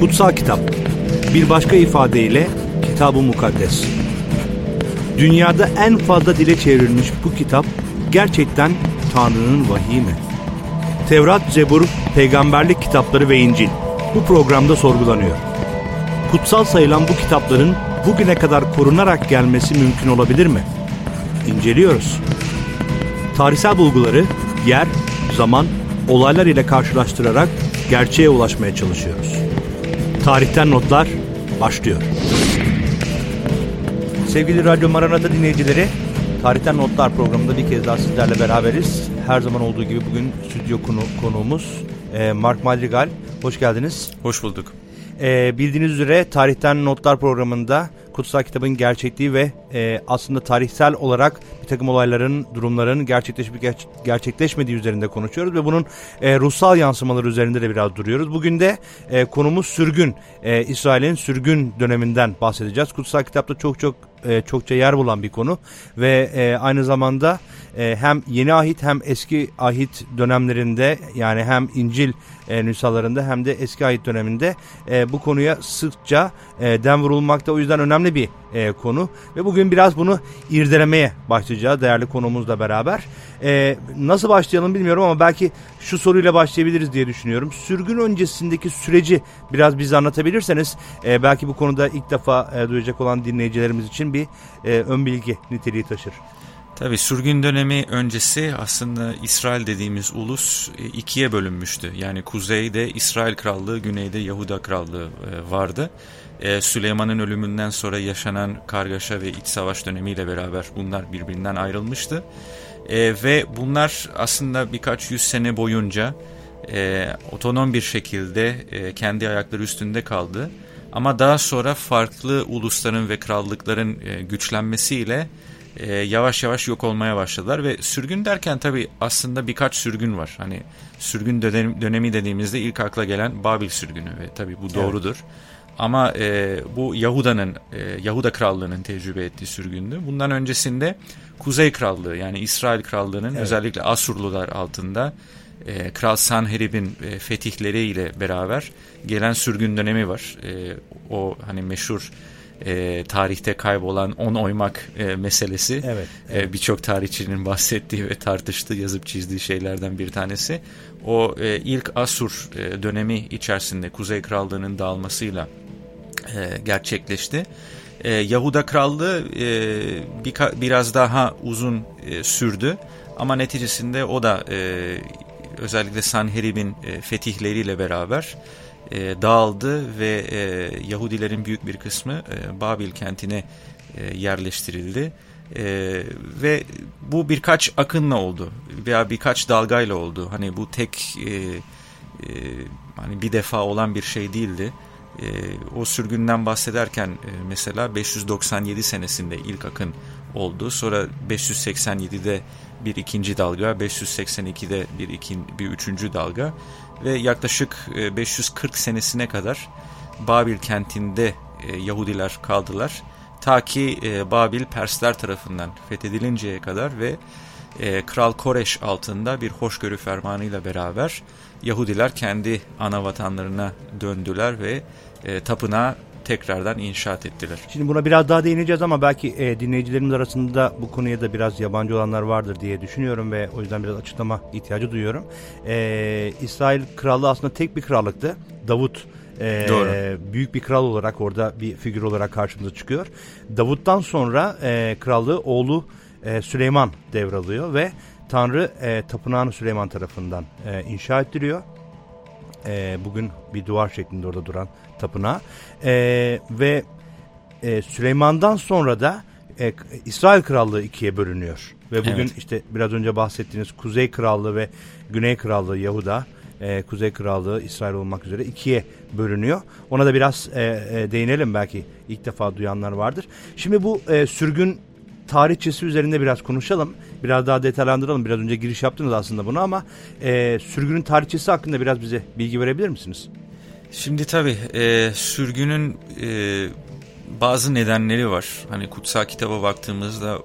Kutsal kitap. Bir başka ifadeyle Kitab-ı Mukaddes. Dünyada en fazla dile çevrilmiş bu kitap gerçekten Tanrı'nın vahiy mi? Tevrat, Zebur, peygamberlik kitapları ve İncil bu programda sorgulanıyor. Kutsal sayılan bu kitapların bugüne kadar korunarak gelmesi mümkün olabilir mi? İnceliyoruz. Tarihsel bulguları yer, zaman, olaylar ile karşılaştırarak gerçeğe ulaşmaya çalışıyoruz. Tarihten notlar başlıyor. Sevgili Radyo Maranata dinleyicileri, Tarihten Notlar programında bir kez daha sizlerle beraberiz. Her zaman olduğu gibi bugün stüdyo konu, konuğumuz e, Mark Madrigal. Hoş geldiniz. Hoş bulduk. E, bildiğiniz üzere Tarihten Notlar programında kutsal kitabın gerçekliği ve e, aslında tarihsel olarak bir takım olayların, durumların gerçekleşip ger gerçekleşmediği üzerinde konuşuyoruz ve bunun e, ruhsal yansımaları üzerinde de biraz duruyoruz. Bugün de e, konumuz sürgün, e, İsrail'in sürgün döneminden bahsedeceğiz. Kutsal kitapta çok çok e, çokça yer bulan bir konu ve e, aynı zamanda e, hem yeni ahit hem eski ahit dönemlerinde yani hem İncil e, nüshalarında hem de eski ahit döneminde e, bu konuya sıkça e, dem vurulmakta. O yüzden önemli bir e, konu ve bugün biraz bunu irdelemeye başlayacağız değerli konumuzla beraber. E, nasıl başlayalım bilmiyorum ama belki şu soruyla başlayabiliriz diye düşünüyorum. Sürgün öncesindeki süreci biraz bize anlatabilirseniz e, belki bu konuda ilk defa e, duyacak olan dinleyicilerimiz için bir e, ön bilgi niteliği taşır. Tabi sürgün dönemi öncesi aslında İsrail dediğimiz ulus e, ikiye bölünmüştü. Yani kuzeyde İsrail Krallığı, güneyde Yahuda Krallığı e, vardı. E, Süleyman'ın ölümünden sonra yaşanan kargaşa ve iç savaş dönemiyle beraber bunlar birbirinden ayrılmıştı. Ve bunlar aslında birkaç yüz sene boyunca otonom bir şekilde kendi ayakları üstünde kaldı. Ama daha sonra farklı ulusların ve krallıkların güçlenmesiyle e, yavaş yavaş yok olmaya başladılar ve sürgün derken tabii aslında birkaç sürgün var. Hani sürgün dönemi dediğimizde ilk akla gelen Babil sürgünü ve tabii bu doğrudur. Evet. Ama e, bu Yahuda'nın, e, Yahuda Krallığı'nın tecrübe ettiği sürgündü. Bundan öncesinde Kuzey Krallığı yani İsrail Krallığı'nın evet. özellikle Asurlular altında e, Kral Sanherib'in e, fetihleriyle beraber gelen sürgün dönemi var. E, o hani meşhur e, tarihte kaybolan on oymak e, meselesi. Evet, evet. E, Birçok tarihçinin bahsettiği ve tartıştığı, yazıp çizdiği şeylerden bir tanesi. O e, ilk Asur e, dönemi içerisinde Kuzey Krallığı'nın dağılmasıyla e, gerçekleşti. E, Yahuda Krallığı e, bir, biraz daha uzun e, sürdü ama neticesinde o da e, özellikle Sanherib'in e, fetihleriyle beraber e, dağıldı ve e, Yahudilerin büyük bir kısmı e, Babil kentine e, yerleştirildi. E, ve bu birkaç akınla oldu veya birkaç dalgayla oldu. Hani bu tek e, e, hani bir defa olan bir şey değildi. E, o sürgünden bahsederken e, mesela 597 senesinde ilk akın oldu. Sonra 587'de bir ikinci dalga, 582'de bir, ikin, bir üçüncü dalga ve yaklaşık 540 e, senesine kadar Babil kentinde e, Yahudiler kaldılar. Ta ki e, Babil Persler tarafından fethedilinceye kadar ve Kral Koreş altında bir hoşgörü fermanıyla beraber Yahudiler kendi ana vatanlarına döndüler ve tapınağı tekrardan inşaat ettiler. Şimdi buna biraz daha değineceğiz ama belki e, dinleyicilerimiz arasında bu konuya da biraz yabancı olanlar vardır diye düşünüyorum ve o yüzden biraz açıklama ihtiyacı duyuyorum. E, İsrail krallığı aslında tek bir krallıktı. Davut e, Doğru. büyük bir kral olarak orada bir figür olarak karşımıza çıkıyor. Davut'tan sonra e, krallığı oğlu e, Süleyman devralıyor ve Tanrı e, tapınağını Süleyman tarafından e, inşa ettiriyor e, bugün bir duvar şeklinde orada duran tapınağı e, ve e, Süleyman'dan sonra da e, İsrail Krallığı ikiye bölünüyor ve bugün evet. işte biraz önce bahsettiğiniz Kuzey Krallığı ve Güney Krallığı Yahuda e, Kuzey Krallığı İsrail olmak üzere ikiye bölünüyor. Ona da biraz e, e, değinelim belki ilk defa duyanlar vardır. Şimdi bu e, sürgün tarihçesi üzerinde biraz konuşalım. Biraz daha detaylandıralım. Biraz önce giriş yaptınız aslında bunu ama e, sürgünün tarihçesi hakkında biraz bize bilgi verebilir misiniz? Şimdi tabii e, sürgünün e, bazı nedenleri var. Hani kutsal kitaba baktığımızda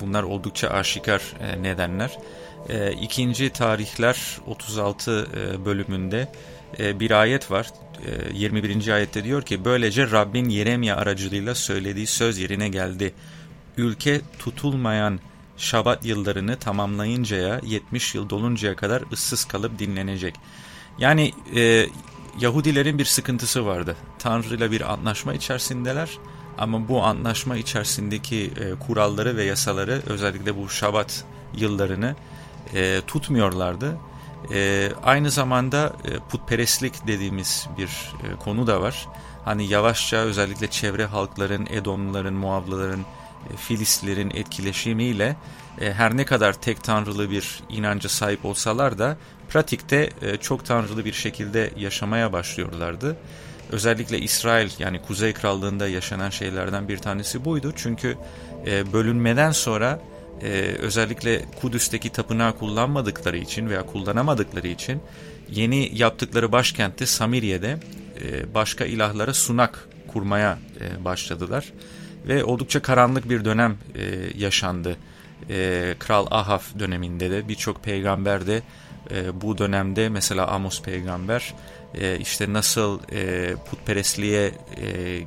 bunlar oldukça aşikar e, nedenler. E, ikinci tarihler 36 e, bölümünde e, bir ayet var. 21. ayette diyor ki böylece Rabbin Yeremya aracılığıyla söylediği söz yerine geldi. Ülke tutulmayan Şabat yıllarını tamamlayıncaya 70 yıl doluncaya kadar ıssız kalıp dinlenecek. Yani e, Yahudilerin bir sıkıntısı vardı. Tanrı ile bir anlaşma içerisindeler ama bu anlaşma içerisindeki e, kuralları ve yasaları özellikle bu Şabat yıllarını e, tutmuyorlardı. E, aynı zamanda e, putperestlik dediğimiz bir e, konu da var. Hani yavaşça özellikle çevre halkların, Edomluların, Muavlaların, e, Filistlerin etkileşimiyle e, her ne kadar tek tanrılı bir inanca sahip olsalar da pratikte e, çok tanrılı bir şekilde yaşamaya başlıyorlardı. Özellikle İsrail yani Kuzey Krallığı'nda yaşanan şeylerden bir tanesi buydu. Çünkü e, bölünmeden sonra e, özellikle Kudüs'teki tapınağı kullanmadıkları için veya kullanamadıkları için yeni yaptıkları başkentte Samiriye'de e, başka ilahlara sunak kurmaya e, başladılar. Ve oldukça karanlık bir dönem e, yaşandı. E, Kral Ahav döneminde de birçok peygamber de e, bu dönemde mesela Amos peygamber e, işte nasıl e, putperestliğe e,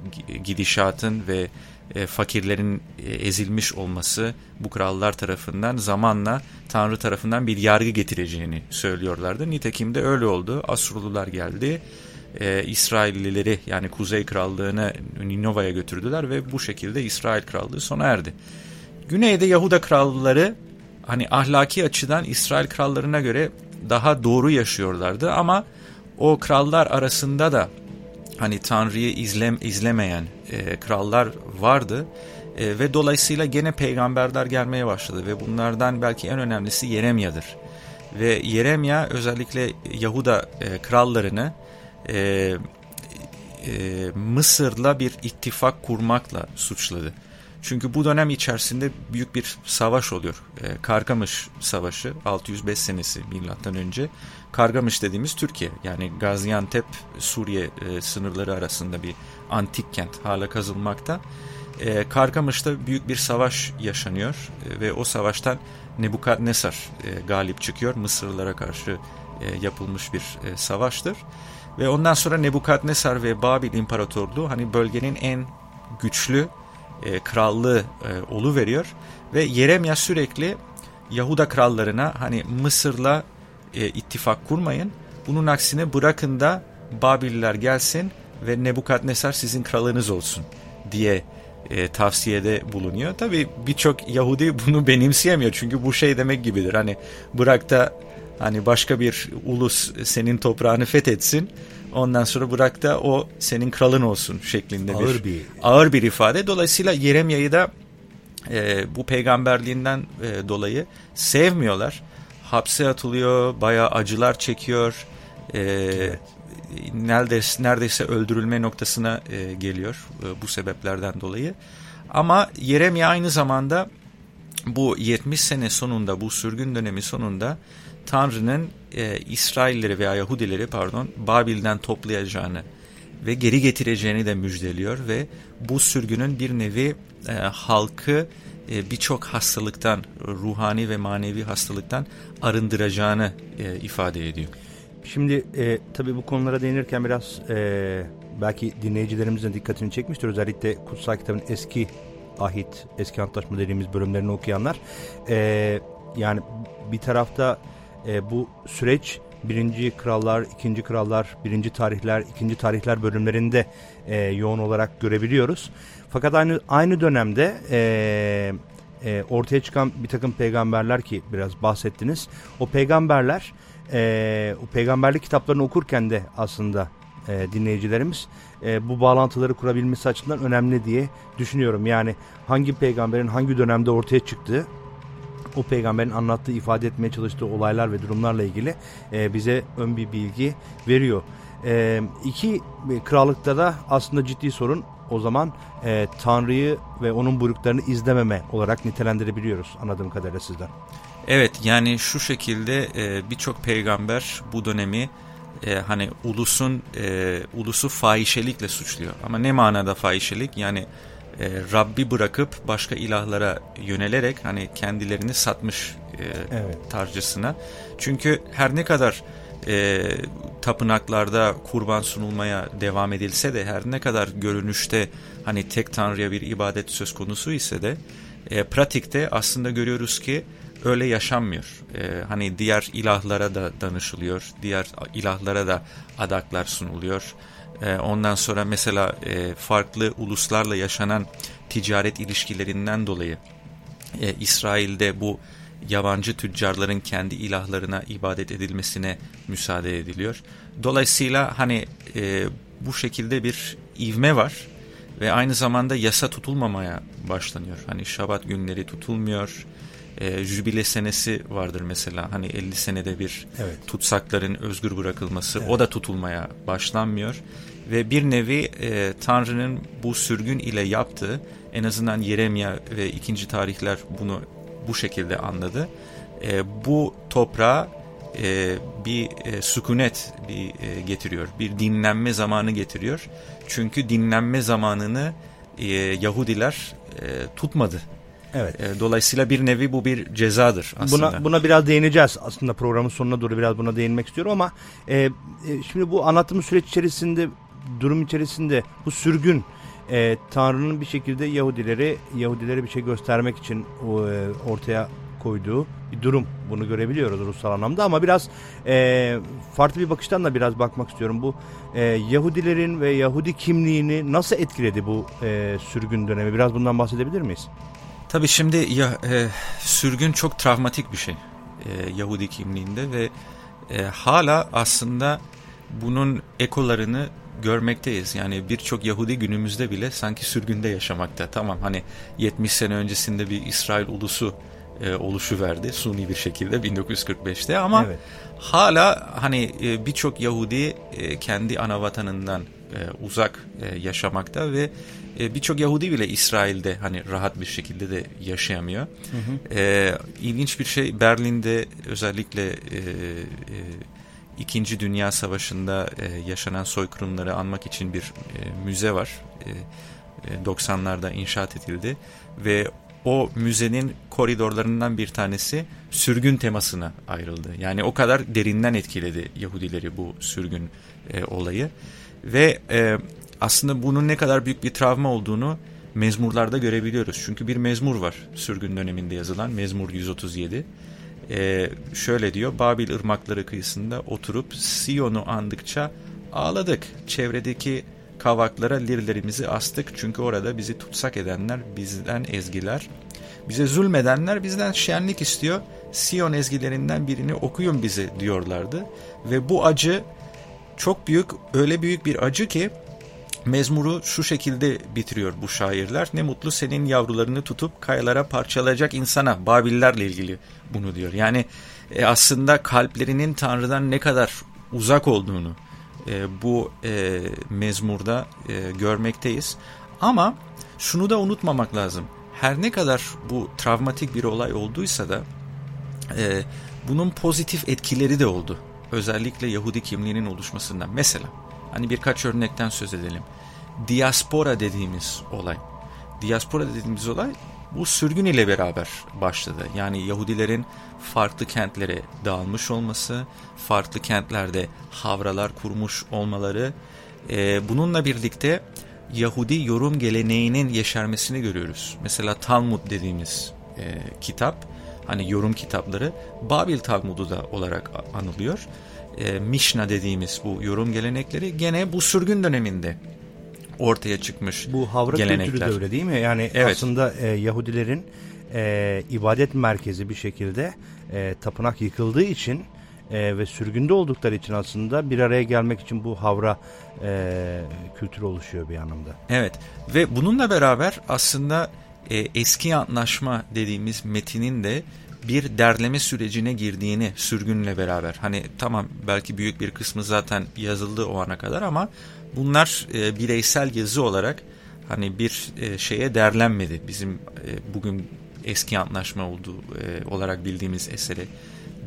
gidişatın ve e, fakirlerin e, ezilmiş olması bu krallar tarafından zamanla Tanrı tarafından bir yargı getireceğini söylüyorlardı. Nitekim de öyle oldu. Asurlular geldi. E, İsraillileri yani Kuzey Krallığı'nı Ninova'ya götürdüler ve bu şekilde İsrail Krallığı sona erdi. Güneyde Yahuda kralları hani ahlaki açıdan İsrail krallarına göre daha doğru yaşıyorlardı ama o krallar arasında da hani Tanrı'yı izlem, izlemeyen e, krallar vardı e, ve dolayısıyla gene peygamberler gelmeye başladı ve bunlardan belki en önemlisi Yeremya'dır. Ve Yeremya özellikle Yahuda e, krallarını e, e, Mısır'la bir ittifak kurmakla suçladı. Çünkü bu dönem içerisinde büyük bir savaş oluyor. E, Karkamış Savaşı 605 senesi milattan önce. Kargamış dediğimiz Türkiye yani Gaziantep Suriye e, sınırları arasında bir antik kent hala kazılmakta. E, Karkamış'ta büyük bir savaş yaşanıyor e, ve o savaştan Nebukadnesar e, galip çıkıyor. Mısırlılara karşı e, yapılmış bir e, savaştır. Ve ondan sonra Nebukadnesar ve Babil İmparatorluğu hani bölgenin en güçlü e, krallığı e, olu veriyor ve Yeremya sürekli Yahuda krallarına hani Mısır'la e, ittifak kurmayın. Bunun aksine bırakın da Babililer gelsin ve Nebukadnesar sizin kralınız olsun diye e, tavsiyede bulunuyor. Tabi birçok Yahudi bunu benimseyemiyor çünkü bu şey demek gibidir. Hani bırak da hani başka bir ulus senin toprağını fethetsin Ondan sonra bırak da o senin kralın olsun şeklinde ağır bir, bir ağır bir ifade. Dolayısıyla Yeremya'yı da e, bu peygamberliğinden e, dolayı sevmiyorlar. Hapse atılıyor, bayağı acılar çekiyor. E, evet. neredeyse, neredeyse öldürülme noktasına e, geliyor e, bu sebeplerden dolayı. Ama Yeremya aynı zamanda bu 70 sene sonunda, bu sürgün dönemi sonunda Tanrı'nın e, İsrailleri veya Yahudileri pardon Babil'den toplayacağını ve geri getireceğini de müjdeliyor ve bu sürgünün bir nevi e, halkı e, birçok hastalıktan, ruhani ve manevi hastalıktan arındıracağını e, ifade ediyor. Şimdi e, tabii bu konulara değinirken biraz e, belki dinleyicilerimizin dikkatini çekmiştir. Özellikle Kutsal Kitabın eski ahit, eski antlaşma dediğimiz bölümlerini okuyanlar. E, yani bir tarafta e, bu süreç birinci krallar, ikinci krallar, birinci tarihler, ikinci tarihler bölümlerinde e, yoğun olarak görebiliyoruz. Fakat aynı aynı dönemde e, e, ortaya çıkan bir takım peygamberler ki biraz bahsettiniz. O peygamberler, e, o peygamberlik kitaplarını okurken de aslında e, dinleyicilerimiz e, bu bağlantıları kurabilmesi açısından önemli diye düşünüyorum. Yani hangi peygamberin hangi dönemde ortaya çıktığı o peygamberin anlattığı, ifade etmeye çalıştığı olaylar ve durumlarla ilgili e, bize ön bir bilgi veriyor. E, iki krallıkta da aslında ciddi sorun o zaman e, Tanrı'yı ve onun buyruklarını izlememe olarak nitelendirebiliyoruz anladığım kadarıyla sizden. Evet yani şu şekilde e, birçok peygamber bu dönemi e, hani ulusun e, ulusu fahişelikle suçluyor. Ama ne manada fahişelik? Yani e, Rabbi bırakıp başka ilahlara yönelerek hani kendilerini satmış e, evet. tarcısına. Çünkü her ne kadar e, tapınaklarda kurban sunulmaya devam edilse de her ne kadar görünüşte hani tek tanrıya bir ibadet söz konusu ise de e, pratikte aslında görüyoruz ki öyle yaşanmıyor. E, hani diğer ilahlara da danışılıyor, diğer ilahlara da adaklar sunuluyor. E, ondan sonra mesela e, farklı uluslarla yaşanan ticaret ilişkilerinden dolayı e, İsrail'de bu yabancı tüccarların kendi ilahlarına ibadet edilmesine müsaade ediliyor. Dolayısıyla hani bu şekilde bir ivme var ve aynı zamanda yasa tutulmamaya başlanıyor. Hani şabat günleri tutulmuyor. E, jübile senesi vardır mesela hani 50 senede bir evet. tutsakların özgür bırakılması evet. o da tutulmaya başlanmıyor. Ve bir nevi e, Tanrı'nın bu sürgün ile yaptığı en azından Yeremya ve ikinci tarihler bunu bu şekilde anladı. E, bu toprağa e, bir e, sükunet bir e, getiriyor, bir dinlenme zamanı getiriyor. Çünkü dinlenme zamanını e, Yahudiler e, tutmadı. Evet. E, dolayısıyla bir nevi bu bir cezadır aslında. Buna, buna biraz değineceğiz aslında programın sonuna doğru biraz buna değinmek istiyorum ama e, e, şimdi bu anlattığımız süreç içerisinde durum içerisinde bu sürgün e, Tanrı'nın bir şekilde Yahudileri Yahudilere bir şey göstermek için o, e, ortaya koyduğu bir durum. Bunu görebiliyoruz ruhsal anlamda ama biraz e, farklı bir bakıştan da biraz bakmak istiyorum. Bu e, Yahudilerin ve Yahudi kimliğini nasıl etkiledi bu e, sürgün dönemi? Biraz bundan bahsedebilir miyiz? Tabii şimdi ya, e, sürgün çok travmatik bir şey e, Yahudi kimliğinde ve e, hala aslında bunun ekolarını görmekteyiz. Yani birçok Yahudi günümüzde bile sanki sürgünde yaşamakta. Tamam hani 70 sene öncesinde bir İsrail ulusu e, oluşu verdi suni bir şekilde 1945'te ama evet. hala hani e, birçok Yahudi e, kendi ana vatanından e, uzak e, yaşamakta ve e, birçok Yahudi bile İsrail'de hani rahat bir şekilde de yaşayamıyor. Hı hı. E, ilginç bir şey Berlin'de özellikle e, e, İkinci Dünya Savaşı'nda e, yaşanan soykırımları anmak için bir e, müze var. E, 90'larda e, inşaat edildi ve o müzenin koridorlarından bir tanesi sürgün temasına ayrıldı. Yani o kadar derinden etkiledi Yahudileri bu sürgün e, olayı. Ve e, aslında bunun ne kadar büyük bir travma olduğunu mezmurlarda görebiliyoruz. Çünkü bir mezmur var sürgün döneminde yazılan Mezmur 137 e, şöyle diyor Babil ırmakları kıyısında oturup Siyon'u andıkça ağladık. Çevredeki kavaklara lirlerimizi astık çünkü orada bizi tutsak edenler bizden ezgiler. Bize zulmedenler bizden şenlik istiyor. Siyon ezgilerinden birini okuyun bize diyorlardı. Ve bu acı çok büyük öyle büyük bir acı ki Mezmuru şu şekilde bitiriyor bu şairler. Ne mutlu senin yavrularını tutup kayalara parçalayacak insana. Babillerle ilgili bunu diyor. Yani e, aslında kalplerinin Tanrı'dan ne kadar uzak olduğunu e, bu e, mezmurda e, görmekteyiz. Ama şunu da unutmamak lazım. Her ne kadar bu travmatik bir olay olduysa da e, bunun pozitif etkileri de oldu. Özellikle Yahudi kimliğinin oluşmasından. Mesela Hani birkaç örnekten söz edelim. Diaspora dediğimiz olay. Diaspora dediğimiz olay bu sürgün ile beraber başladı. Yani Yahudilerin farklı kentlere dağılmış olması, farklı kentlerde havralar kurmuş olmaları, e, bununla birlikte Yahudi yorum geleneğinin yeşermesini görüyoruz. Mesela Talmud dediğimiz e, kitap, hani yorum kitapları Babil Talmud'u da olarak anılıyor e, Mishnah dediğimiz bu yorum gelenekleri gene bu sürgün döneminde ortaya çıkmış Bu havra gelenekler. kültürü de öyle değil mi? Yani evet. aslında e, Yahudilerin e, ibadet merkezi bir şekilde e, tapınak yıkıldığı için e, ve sürgünde oldukları için aslında bir araya gelmek için bu havra e, kültürü oluşuyor bir anlamda. Evet ve bununla beraber aslında e, eski antlaşma dediğimiz metinin de bir derleme sürecine girdiğini sürgünle beraber hani tamam belki büyük bir kısmı zaten yazıldı o ana kadar ama bunlar e, bireysel yazı olarak hani bir e, şeye derlenmedi. Bizim e, bugün eski antlaşma olduğu e, olarak bildiğimiz eseri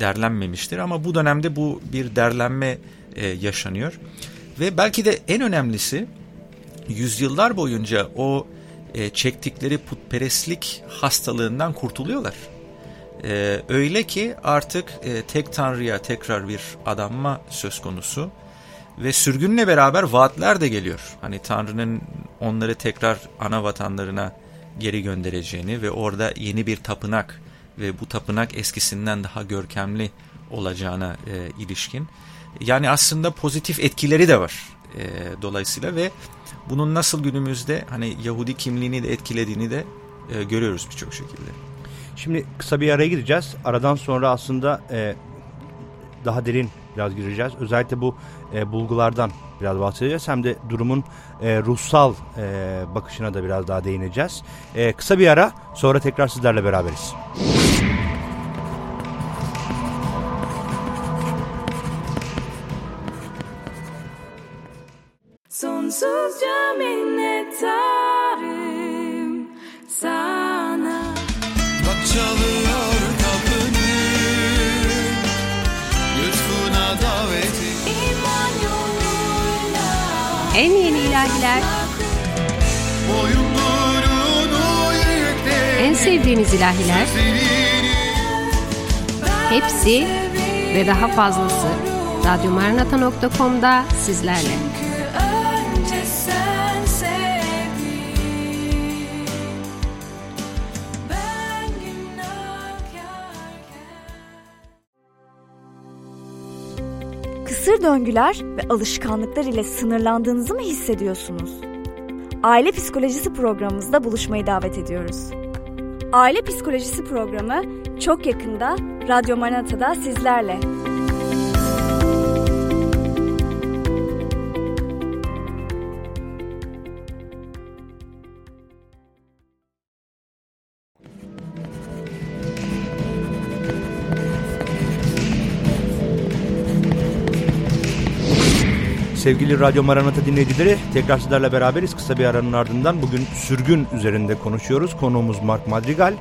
derlenmemiştir ama bu dönemde bu bir derlenme e, yaşanıyor. Ve belki de en önemlisi yüzyıllar boyunca o e, çektikleri putperestlik hastalığından kurtuluyorlar. E, öyle ki artık e, tek tanrıya tekrar bir adanma söz konusu ve sürgünle beraber vaatler de geliyor. Hani Tanrı'nın onları tekrar ana vatanlarına geri göndereceğini ve orada yeni bir tapınak ve bu tapınak eskisinden daha görkemli olacağına e, ilişkin. Yani aslında pozitif etkileri de var e, dolayısıyla ve bunun nasıl günümüzde hani Yahudi kimliğini de etkilediğini de e, görüyoruz birçok şekilde. Şimdi kısa bir araya gideceğiz. Aradan sonra aslında e, daha derin biraz gireceğiz. Özellikle bu e, bulgulardan biraz bahsedeceğiz. Hem de durumun e, ruhsal e, bakışına da biraz daha değineceğiz. E, kısa bir ara sonra tekrar sizlerle beraberiz. Sonsuzca En sevdiğiniz ilahiler. Hepsi ve daha fazlası radyomaranata.com'da sizlerle. Kısır döngüler ve alışkanlıklar ile sınırlandığınızı mı hissediyorsunuz? Aile Psikolojisi programımızda buluşmayı davet ediyoruz. Aile Psikolojisi programı çok yakında Radyo Manata'da sizlerle. Sevgili Radyo Maranata dinleyicileri tekrar sizlerle beraberiz. Kısa bir aranın ardından bugün sürgün üzerinde konuşuyoruz. Konuğumuz Mark Madrigal.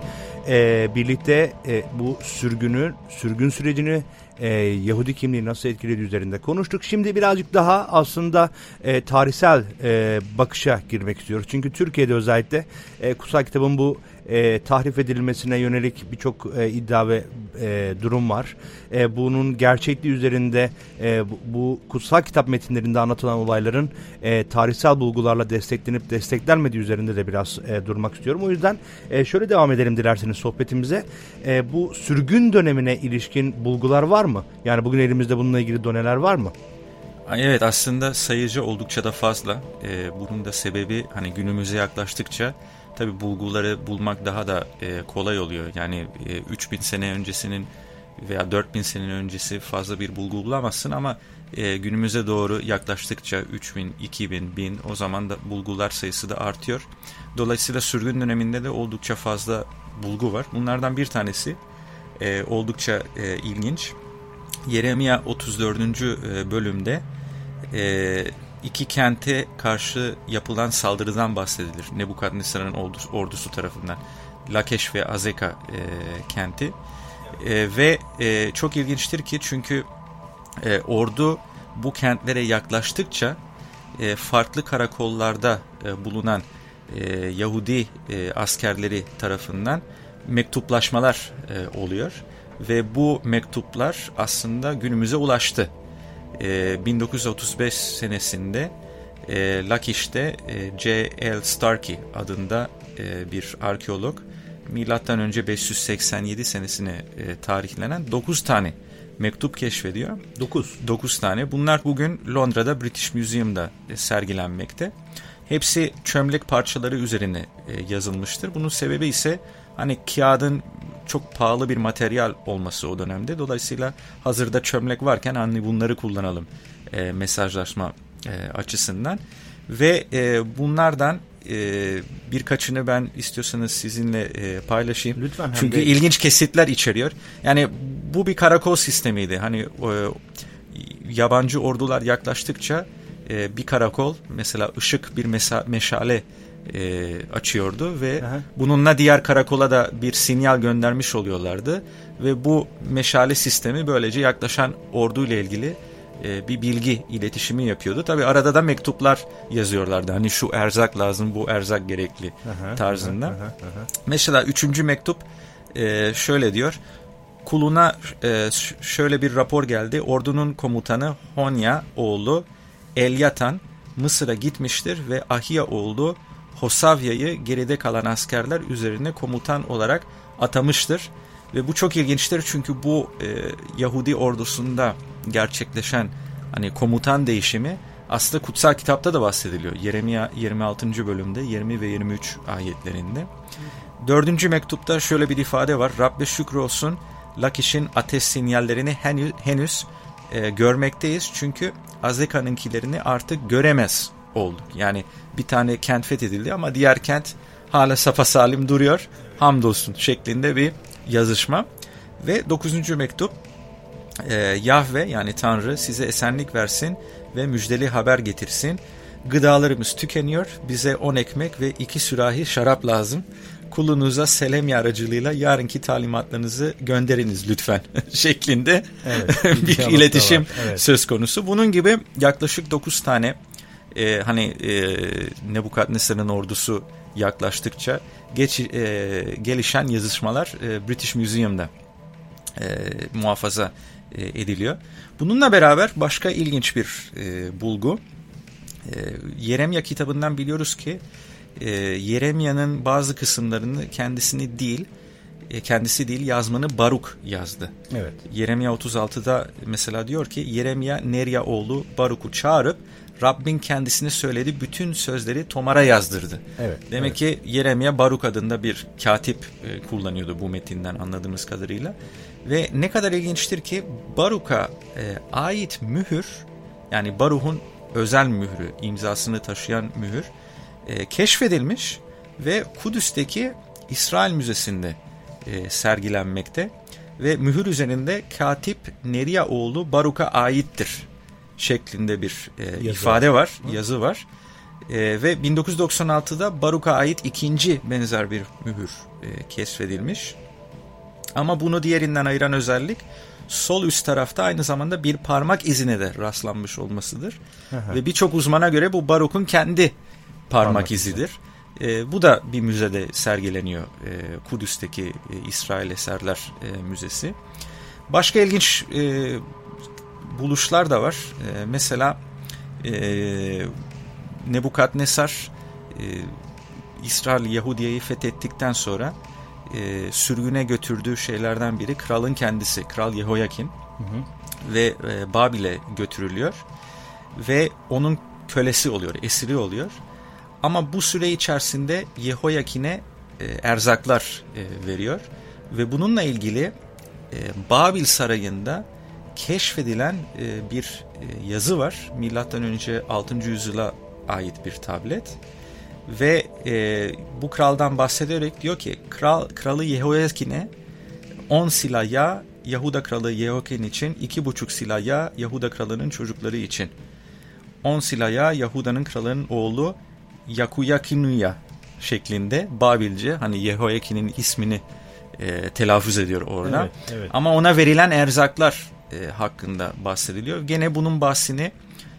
Ee, birlikte e, bu sürgünü, sürgün sürecini e, Yahudi kimliği nasıl etkiledi üzerinde konuştuk. Şimdi birazcık daha aslında e, tarihsel e, bakışa girmek istiyoruz. Çünkü Türkiye'de özellikle e, kutsal kitabın bu e, tahrif edilmesine yönelik birçok e, iddia ve e, durum var. E, bunun gerçekliği üzerinde e, bu, bu kutsal kitap metinlerinde anlatılan olayların e, tarihsel bulgularla desteklenip desteklenmediği üzerinde de biraz e, durmak istiyorum. O yüzden e, şöyle devam edelim dilerseniz sohbetimize. E, bu sürgün dönemine ilişkin bulgular var mı? Yani bugün elimizde bununla ilgili doneler var mı? Evet aslında sayıcı oldukça da fazla. Ee, bunun da sebebi hani günümüze yaklaştıkça tabi bulguları bulmak daha da e, kolay oluyor. Yani e, 3000 sene öncesinin veya 4000 sene öncesi fazla bir bulgu bulamazsın ama e, günümüze doğru yaklaştıkça 3000, 2000, 1000 o zaman da bulgular sayısı da artıyor. Dolayısıyla sürgün döneminde de oldukça fazla bulgu var. Bunlardan bir tanesi e, oldukça e, ilginç. Yeremia 34. E, bölümde e, iki kente karşı yapılan saldırıdan bahsedilir. Nebukadnesar'ın ordusu, tarafından. Lakeş ve Azeka e, kenti. E, ve e, çok ilginçtir ki çünkü e, ordu bu kentlere yaklaştıkça e, farklı karakollarda e, bulunan e, Yahudi e, askerleri tarafından mektuplaşmalar e, oluyor ve bu mektuplar aslında günümüze ulaştı. E, 1935 senesinde e, Lakish'te e, J.L. Starkey adında e, bir arkeolog milattan önce 587 senesine e, tarihlenen 9 tane mektup keşfediyor. 9. 9 tane. Bunlar bugün Londra'da British Museum'da e, sergilenmekte. Hepsi çömlek parçaları üzerine e, yazılmıştır. Bunun sebebi ise hani kağıdın çok pahalı bir materyal olması o dönemde. Dolayısıyla hazırda çömlek varken hani bunları kullanalım e, mesajlaşma e, açısından. Ve e, bunlardan e, birkaçını ben istiyorsanız sizinle e, paylaşayım. Lütfen. Çünkü de... ilginç kesitler içeriyor. Yani bu bir karakol sistemiydi. Hani e, yabancı ordular yaklaştıkça e, bir karakol mesela ışık bir mesa, meşale e, açıyordu ve Aha. bununla diğer karakola da bir sinyal göndermiş oluyorlardı ve bu meşale sistemi böylece yaklaşan orduyla ilgili e, bir bilgi iletişimi yapıyordu. Tabi arada da mektuplar yazıyorlardı. Hani şu erzak lazım, bu erzak gerekli aha, tarzında. Aha, aha. Mesela üçüncü mektup e, şöyle diyor. Kuluna e, şöyle bir rapor geldi. Ordunun komutanı Honya oğlu Elyatan Mısır'a gitmiştir ve Ahia oğlu Hosavya'yı geride kalan askerler üzerine komutan olarak atamıştır. Ve bu çok ilginçtir çünkü bu e, Yahudi ordusunda gerçekleşen hani komutan değişimi aslında kutsal kitapta da bahsediliyor. Yeremia 26. bölümde 20 ve 23 ayetlerinde. Dördüncü mektupta şöyle bir ifade var. Rabbe şükür olsun Lakiş'in ateş sinyallerini henüz, henüz e, görmekteyiz. Çünkü Azeka'nınkilerini artık göremez olduk. Yani bir tane kent fethedildi ama diğer kent hala salim duruyor. Hamdolsun şeklinde bir yazışma. Ve dokuzuncu mektup e, Yahve yani Tanrı size esenlik versin ve müjdeli haber getirsin. Gıdalarımız tükeniyor. Bize on ekmek ve iki sürahi şarap lazım. Kulunuza Selemi aracılığıyla yarınki talimatlarınızı gönderiniz lütfen şeklinde evet, bir iletişim evet. söz konusu. Bunun gibi yaklaşık 9 tane e, hani e, Nebukadnesar'ın ordusu yaklaştıkça geç, e, gelişen yazışmalar e, British Museum'da e, muhafaza e, ediliyor. Bununla beraber başka ilginç bir e, bulgu. E, Yeremya kitabından biliyoruz ki e, Yeremya'nın bazı kısımlarını kendisini değil, e, kendisi değil yazmanı Baruk yazdı. Evet. Yeremya 36'da mesela diyor ki Yeremya Nerya oğlu Baruk'u çağırıp Rabbin kendisine söyledi bütün sözleri Tomar'a yazdırdı. Evet. Demek evet. ki Yeremya Baruk adında bir katip e, kullanıyordu bu metinden anladığımız kadarıyla. Ve ne kadar ilginçtir ki Baruk'a e, ait mühür yani Baruk'un özel mührü, imzasını taşıyan mühür e, keşfedilmiş ve Kudüs'teki İsrail Müzesi'nde sergilenmekte ve mühür üzerinde Katip Neria oğlu Baruk'a aittir şeklinde bir e, ifade var, Hı. yazı var. E, ve 1996'da Baruk'a ait ikinci benzer bir mühür e, keşfedilmiş. Ama bunu diğerinden ayıran özellik sol üst tarafta aynı zamanda bir parmak izine de rastlanmış olmasıdır. Ve birçok uzmana göre bu Baruk'un kendi parmak, parmak izidir. E, bu da bir müzede sergileniyor. E, Kudüs'teki e, İsrail Eserler e, Müzesi. Başka ilginç e, buluşlar da var. E, mesela e, Nebukadnesar e, İsrail Yahudiye'yi fethettikten sonra e, sürgüne götürdüğü şeylerden biri kralın kendisi. Kral Yehoyakin hı hı. ve e, Babil'e götürülüyor ve onun kölesi oluyor, esiri oluyor. Ama bu süre içerisinde Yehoyakin'e e, erzaklar e, veriyor ve bununla ilgili e, Babil sarayında keşfedilen e, bir e, yazı var. Milattan önce 6. yüzyıla ait bir tablet ve e, bu kraldan bahsederek diyor ki kral kralı Yehoyakin'e 10 silah yağ Yahuda kralı Yehoyakin için 2,5 silah yağ Yahuda kralının çocukları için 10 silah yağ Yahuda'nın kralının oğlu Yakuyakinuya şeklinde Babilce hani Yehoyakin'in ismini e, telaffuz ediyor orada. Evet, evet. Ama ona verilen erzaklar e, hakkında bahsediliyor. Gene bunun bahsini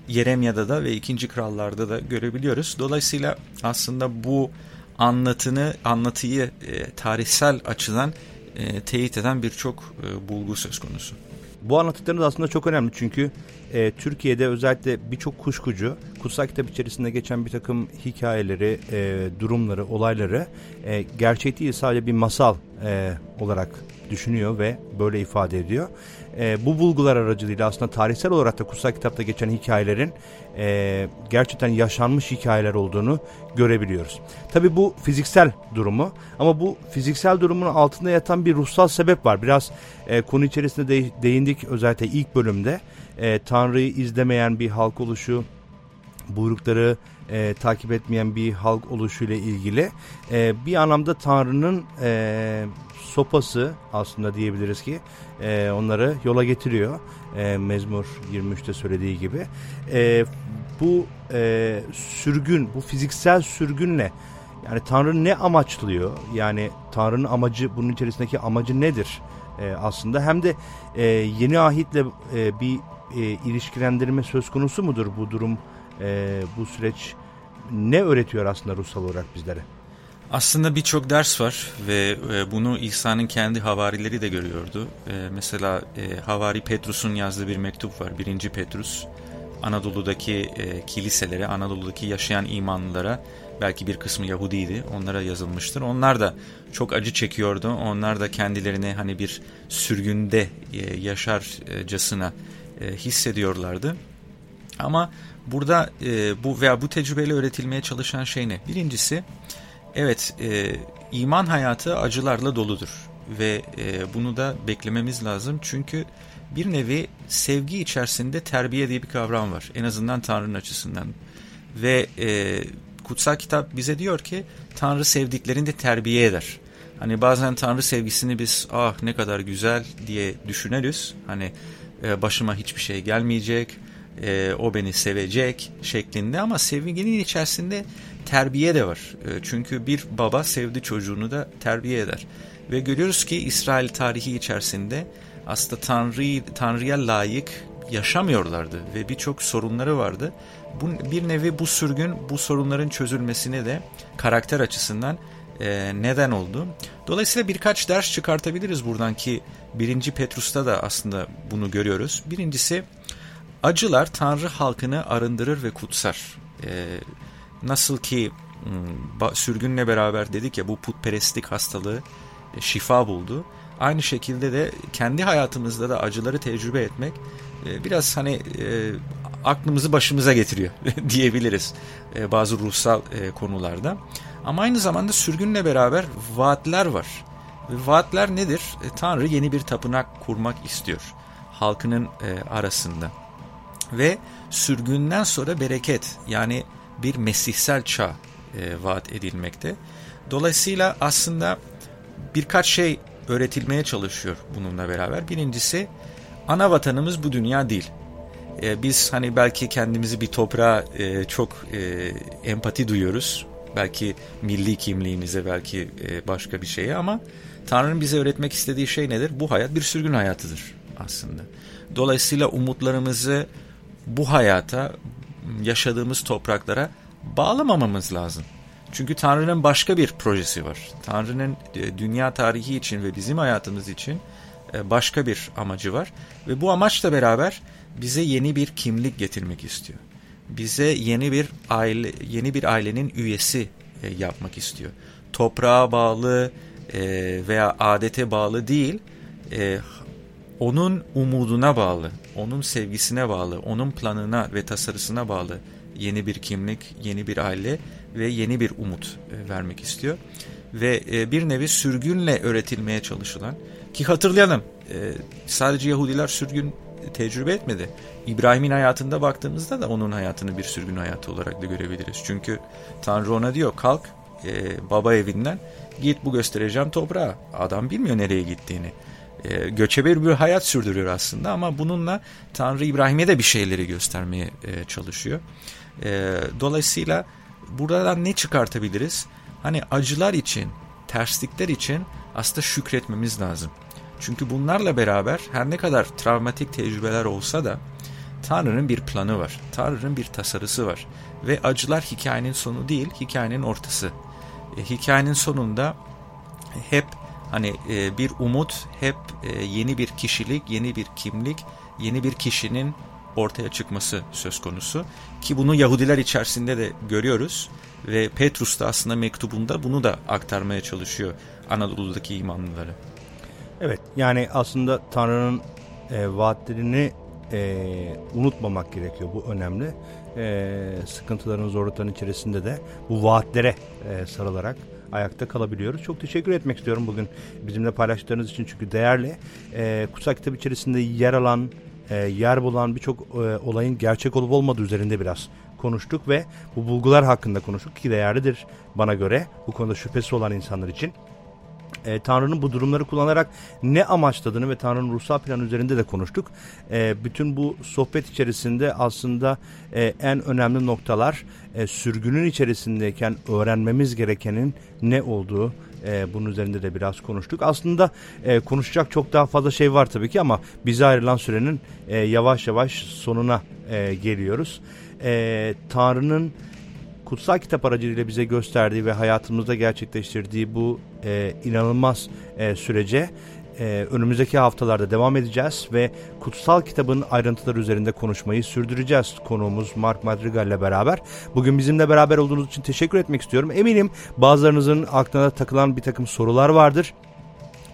Yeremya'da da ve ikinci krallarda da görebiliyoruz. Dolayısıyla aslında bu anlatını, anlatıyı e, tarihsel açıdan e, teyit eden birçok e, bulgu söz konusu. Bu anlattıklarınız aslında çok önemli çünkü e, Türkiye'de özellikle birçok kuşkucu kutsal kitap içerisinde geçen bir takım hikayeleri, e, durumları, olayları e, gerçek değil sadece bir masal e, olarak düşünüyor ve böyle ifade ediyor e, bu bulgular aracılığıyla aslında tarihsel olarak da kutsal kitapta geçen hikayelerin e, gerçekten yaşanmış hikayeler olduğunu görebiliyoruz. Tabi bu fiziksel durumu ama bu fiziksel durumun altında yatan bir ruhsal sebep var. Biraz e, konu içerisinde de, değindik özellikle ilk bölümde. E, Tanrı'yı izlemeyen bir halk oluşu, buyrukları e, takip etmeyen bir halk oluşuyla ilgili e, bir anlamda Tanrı'nın e, sopası aslında diyebiliriz ki e, onları yola getiriyor. E, Mezmur 23'te söylediği gibi. E, bu e, sürgün, bu fiziksel sürgünle yani Tanrı ne amaçlıyor? Yani Tanrı'nın amacı, bunun içerisindeki amacı nedir? E, aslında hem de e, yeni ahitle e, bir e, ilişkilendirme söz konusu mudur bu durum, e, bu süreç ne öğretiyor aslında ruhsal olarak bizlere? Aslında birçok ders var ve e, bunu İsa'nın kendi havarileri de görüyordu. E, mesela e, havari Petrus'un yazdığı bir mektup var. Birinci Petrus Anadolu'daki kiliselere, Anadolu'daki yaşayan imanlılara belki bir kısmı Yahudiydi onlara yazılmıştır. Onlar da çok acı çekiyordu. Onlar da kendilerini hani bir sürgünde yaşarcasına hissediyorlardı. Ama burada bu veya bu tecrübeyle öğretilmeye çalışan şey ne? Birincisi Evet, e, iman hayatı acılarla doludur ve e, bunu da beklememiz lazım çünkü bir nevi sevgi içerisinde terbiye diye bir kavram var en azından Tanrı'nın açısından ve e, kutsal kitap bize diyor ki Tanrı sevdiklerini de terbiye eder. Hani bazen Tanrı sevgisini biz ah ne kadar güzel diye düşünürüz. Hani e, başıma hiçbir şey gelmeyecek, e, o beni sevecek şeklinde ama sevginin içerisinde terbiye de var. E, çünkü bir baba sevdi çocuğunu da terbiye eder. Ve görüyoruz ki İsrail tarihi içerisinde aslında Tanrı, Tanrı'ya layık yaşamıyorlardı ve birçok sorunları vardı. Bu, bir nevi bu sürgün bu sorunların çözülmesine de karakter açısından e, neden oldu. Dolayısıyla birkaç ders çıkartabiliriz buradan ki birinci Petrus'ta da aslında bunu görüyoruz. Birincisi acılar Tanrı halkını arındırır ve kutsar. E, Nasıl ki hmm, sürgünle beraber dedik ya bu putperestlik hastalığı e, şifa buldu. Aynı şekilde de kendi hayatımızda da acıları tecrübe etmek e, biraz hani e, aklımızı başımıza getiriyor diyebiliriz bazı ruhsal konularda. Ama aynı zamanda sürgünle beraber vaatler var. Ve vaatler nedir? Tanrı yeni bir tapınak kurmak istiyor halkının arasında. Ve sürgünden sonra bereket yani bir mesihsel çağ e, vaat edilmekte. Dolayısıyla aslında birkaç şey öğretilmeye çalışıyor bununla beraber. Birincisi ana vatanımız bu dünya değil. E, biz hani belki kendimizi bir toprağa e, çok e, empati duyuyoruz. Belki milli kimliğimize belki e, başka bir şeye ama Tanrı'nın bize öğretmek istediği şey nedir? Bu hayat bir sürgün hayatıdır aslında. Dolayısıyla umutlarımızı bu hayata, yaşadığımız topraklara bağlamamamız lazım. Çünkü Tanrı'nın başka bir projesi var. Tanrı'nın e, dünya tarihi için ve bizim hayatımız için e, başka bir amacı var. Ve bu amaçla beraber bize yeni bir kimlik getirmek istiyor. Bize yeni bir aile, yeni bir ailenin üyesi e, yapmak istiyor. Toprağa bağlı veya adete bağlı değil, onun umuduna bağlı, onun sevgisine bağlı, onun planına ve tasarısına bağlı yeni bir kimlik, yeni bir aile ve yeni bir umut e, vermek istiyor. Ve e, bir nevi sürgünle öğretilmeye çalışılan ki hatırlayalım e, sadece Yahudiler sürgün tecrübe etmedi. İbrahim'in hayatında baktığımızda da onun hayatını bir sürgün hayatı olarak da görebiliriz. Çünkü Tanrı ona diyor kalk baba evinden git bu göstereceğim toprağa. Adam bilmiyor nereye gittiğini e, göçebe bir hayat sürdürüyor aslında ama bununla Tanrı İbrahim'e de bir şeyleri göstermeye e, çalışıyor. E, dolayısıyla buradan ne çıkartabiliriz? Hani acılar için, terslikler için aslında şükretmemiz lazım. Çünkü bunlarla beraber her ne kadar travmatik tecrübeler olsa da Tanrı'nın bir planı var. Tanrı'nın bir tasarısı var. Ve acılar hikayenin sonu değil, hikayenin ortası. E, hikayenin sonunda hep Hani e, bir umut hep e, yeni bir kişilik, yeni bir kimlik, yeni bir kişinin ortaya çıkması söz konusu. Ki bunu Yahudiler içerisinde de görüyoruz. Ve Petrus da aslında mektubunda bunu da aktarmaya çalışıyor Anadolu'daki imanlıları. Evet yani aslında Tanrı'nın e, vaatlerini e, unutmamak gerekiyor. Bu önemli. E, sıkıntıların, zorlukların içerisinde de bu vaatlere e, sarılarak ayakta kalabiliyoruz. Çok teşekkür etmek istiyorum bugün bizimle paylaştığınız için çünkü değerli. E, kutsal kitap içerisinde yer alan, e, yer bulan birçok e, olayın gerçek olup olmadığı üzerinde biraz konuştuk ve bu bulgular hakkında konuştuk ki değerlidir bana göre bu konuda şüphesi olan insanlar için e, Tanrı'nın bu durumları kullanarak ne amaçladığını ve Tanrı'nın ruhsal planı üzerinde de konuştuk. E, bütün bu sohbet içerisinde aslında e, en önemli noktalar e, sürgünün içerisindeyken öğrenmemiz gerekenin ne olduğu, e, bunun üzerinde de biraz konuştuk. Aslında e, konuşacak çok daha fazla şey var tabii ki ama bize ayrılan sürenin e, yavaş yavaş sonuna e, geliyoruz. E, Tanrı'nın kutsal kitap aracılığıyla bize gösterdiği ve hayatımızda gerçekleştirdiği bu e, inanılmaz e, sürece e, önümüzdeki haftalarda devam edeceğiz ve kutsal kitabın ayrıntıları üzerinde konuşmayı sürdüreceğiz. Konuğumuz Mark Madrigal ile beraber. Bugün bizimle beraber olduğunuz için teşekkür etmek istiyorum. Eminim bazılarınızın aklına takılan bir takım sorular vardır.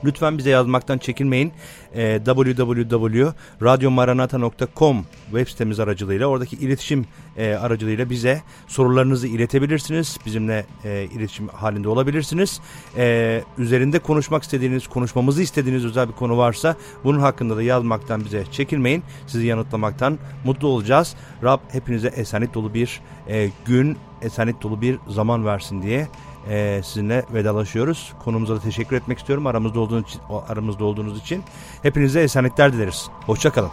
Lütfen bize yazmaktan çekinmeyin. E, ee, www.radyomaranata.com web sitemiz aracılığıyla oradaki iletişim e, aracılığıyla bize sorularınızı iletebilirsiniz. Bizimle e, iletişim halinde olabilirsiniz. E, üzerinde konuşmak istediğiniz, konuşmamızı istediğiniz özel bir konu varsa bunun hakkında da yazmaktan bize çekinmeyin. Sizi yanıtlamaktan mutlu olacağız. Rab hepinize esenlik dolu bir e, gün, esenlik dolu bir zaman versin diye e, sizinle vedalaşıyoruz. Konumuza da teşekkür etmek istiyorum aramızda olduğunuz için, aramızda olduğunuz için. Hepinize esenlikler dileriz. Hoşçakalın.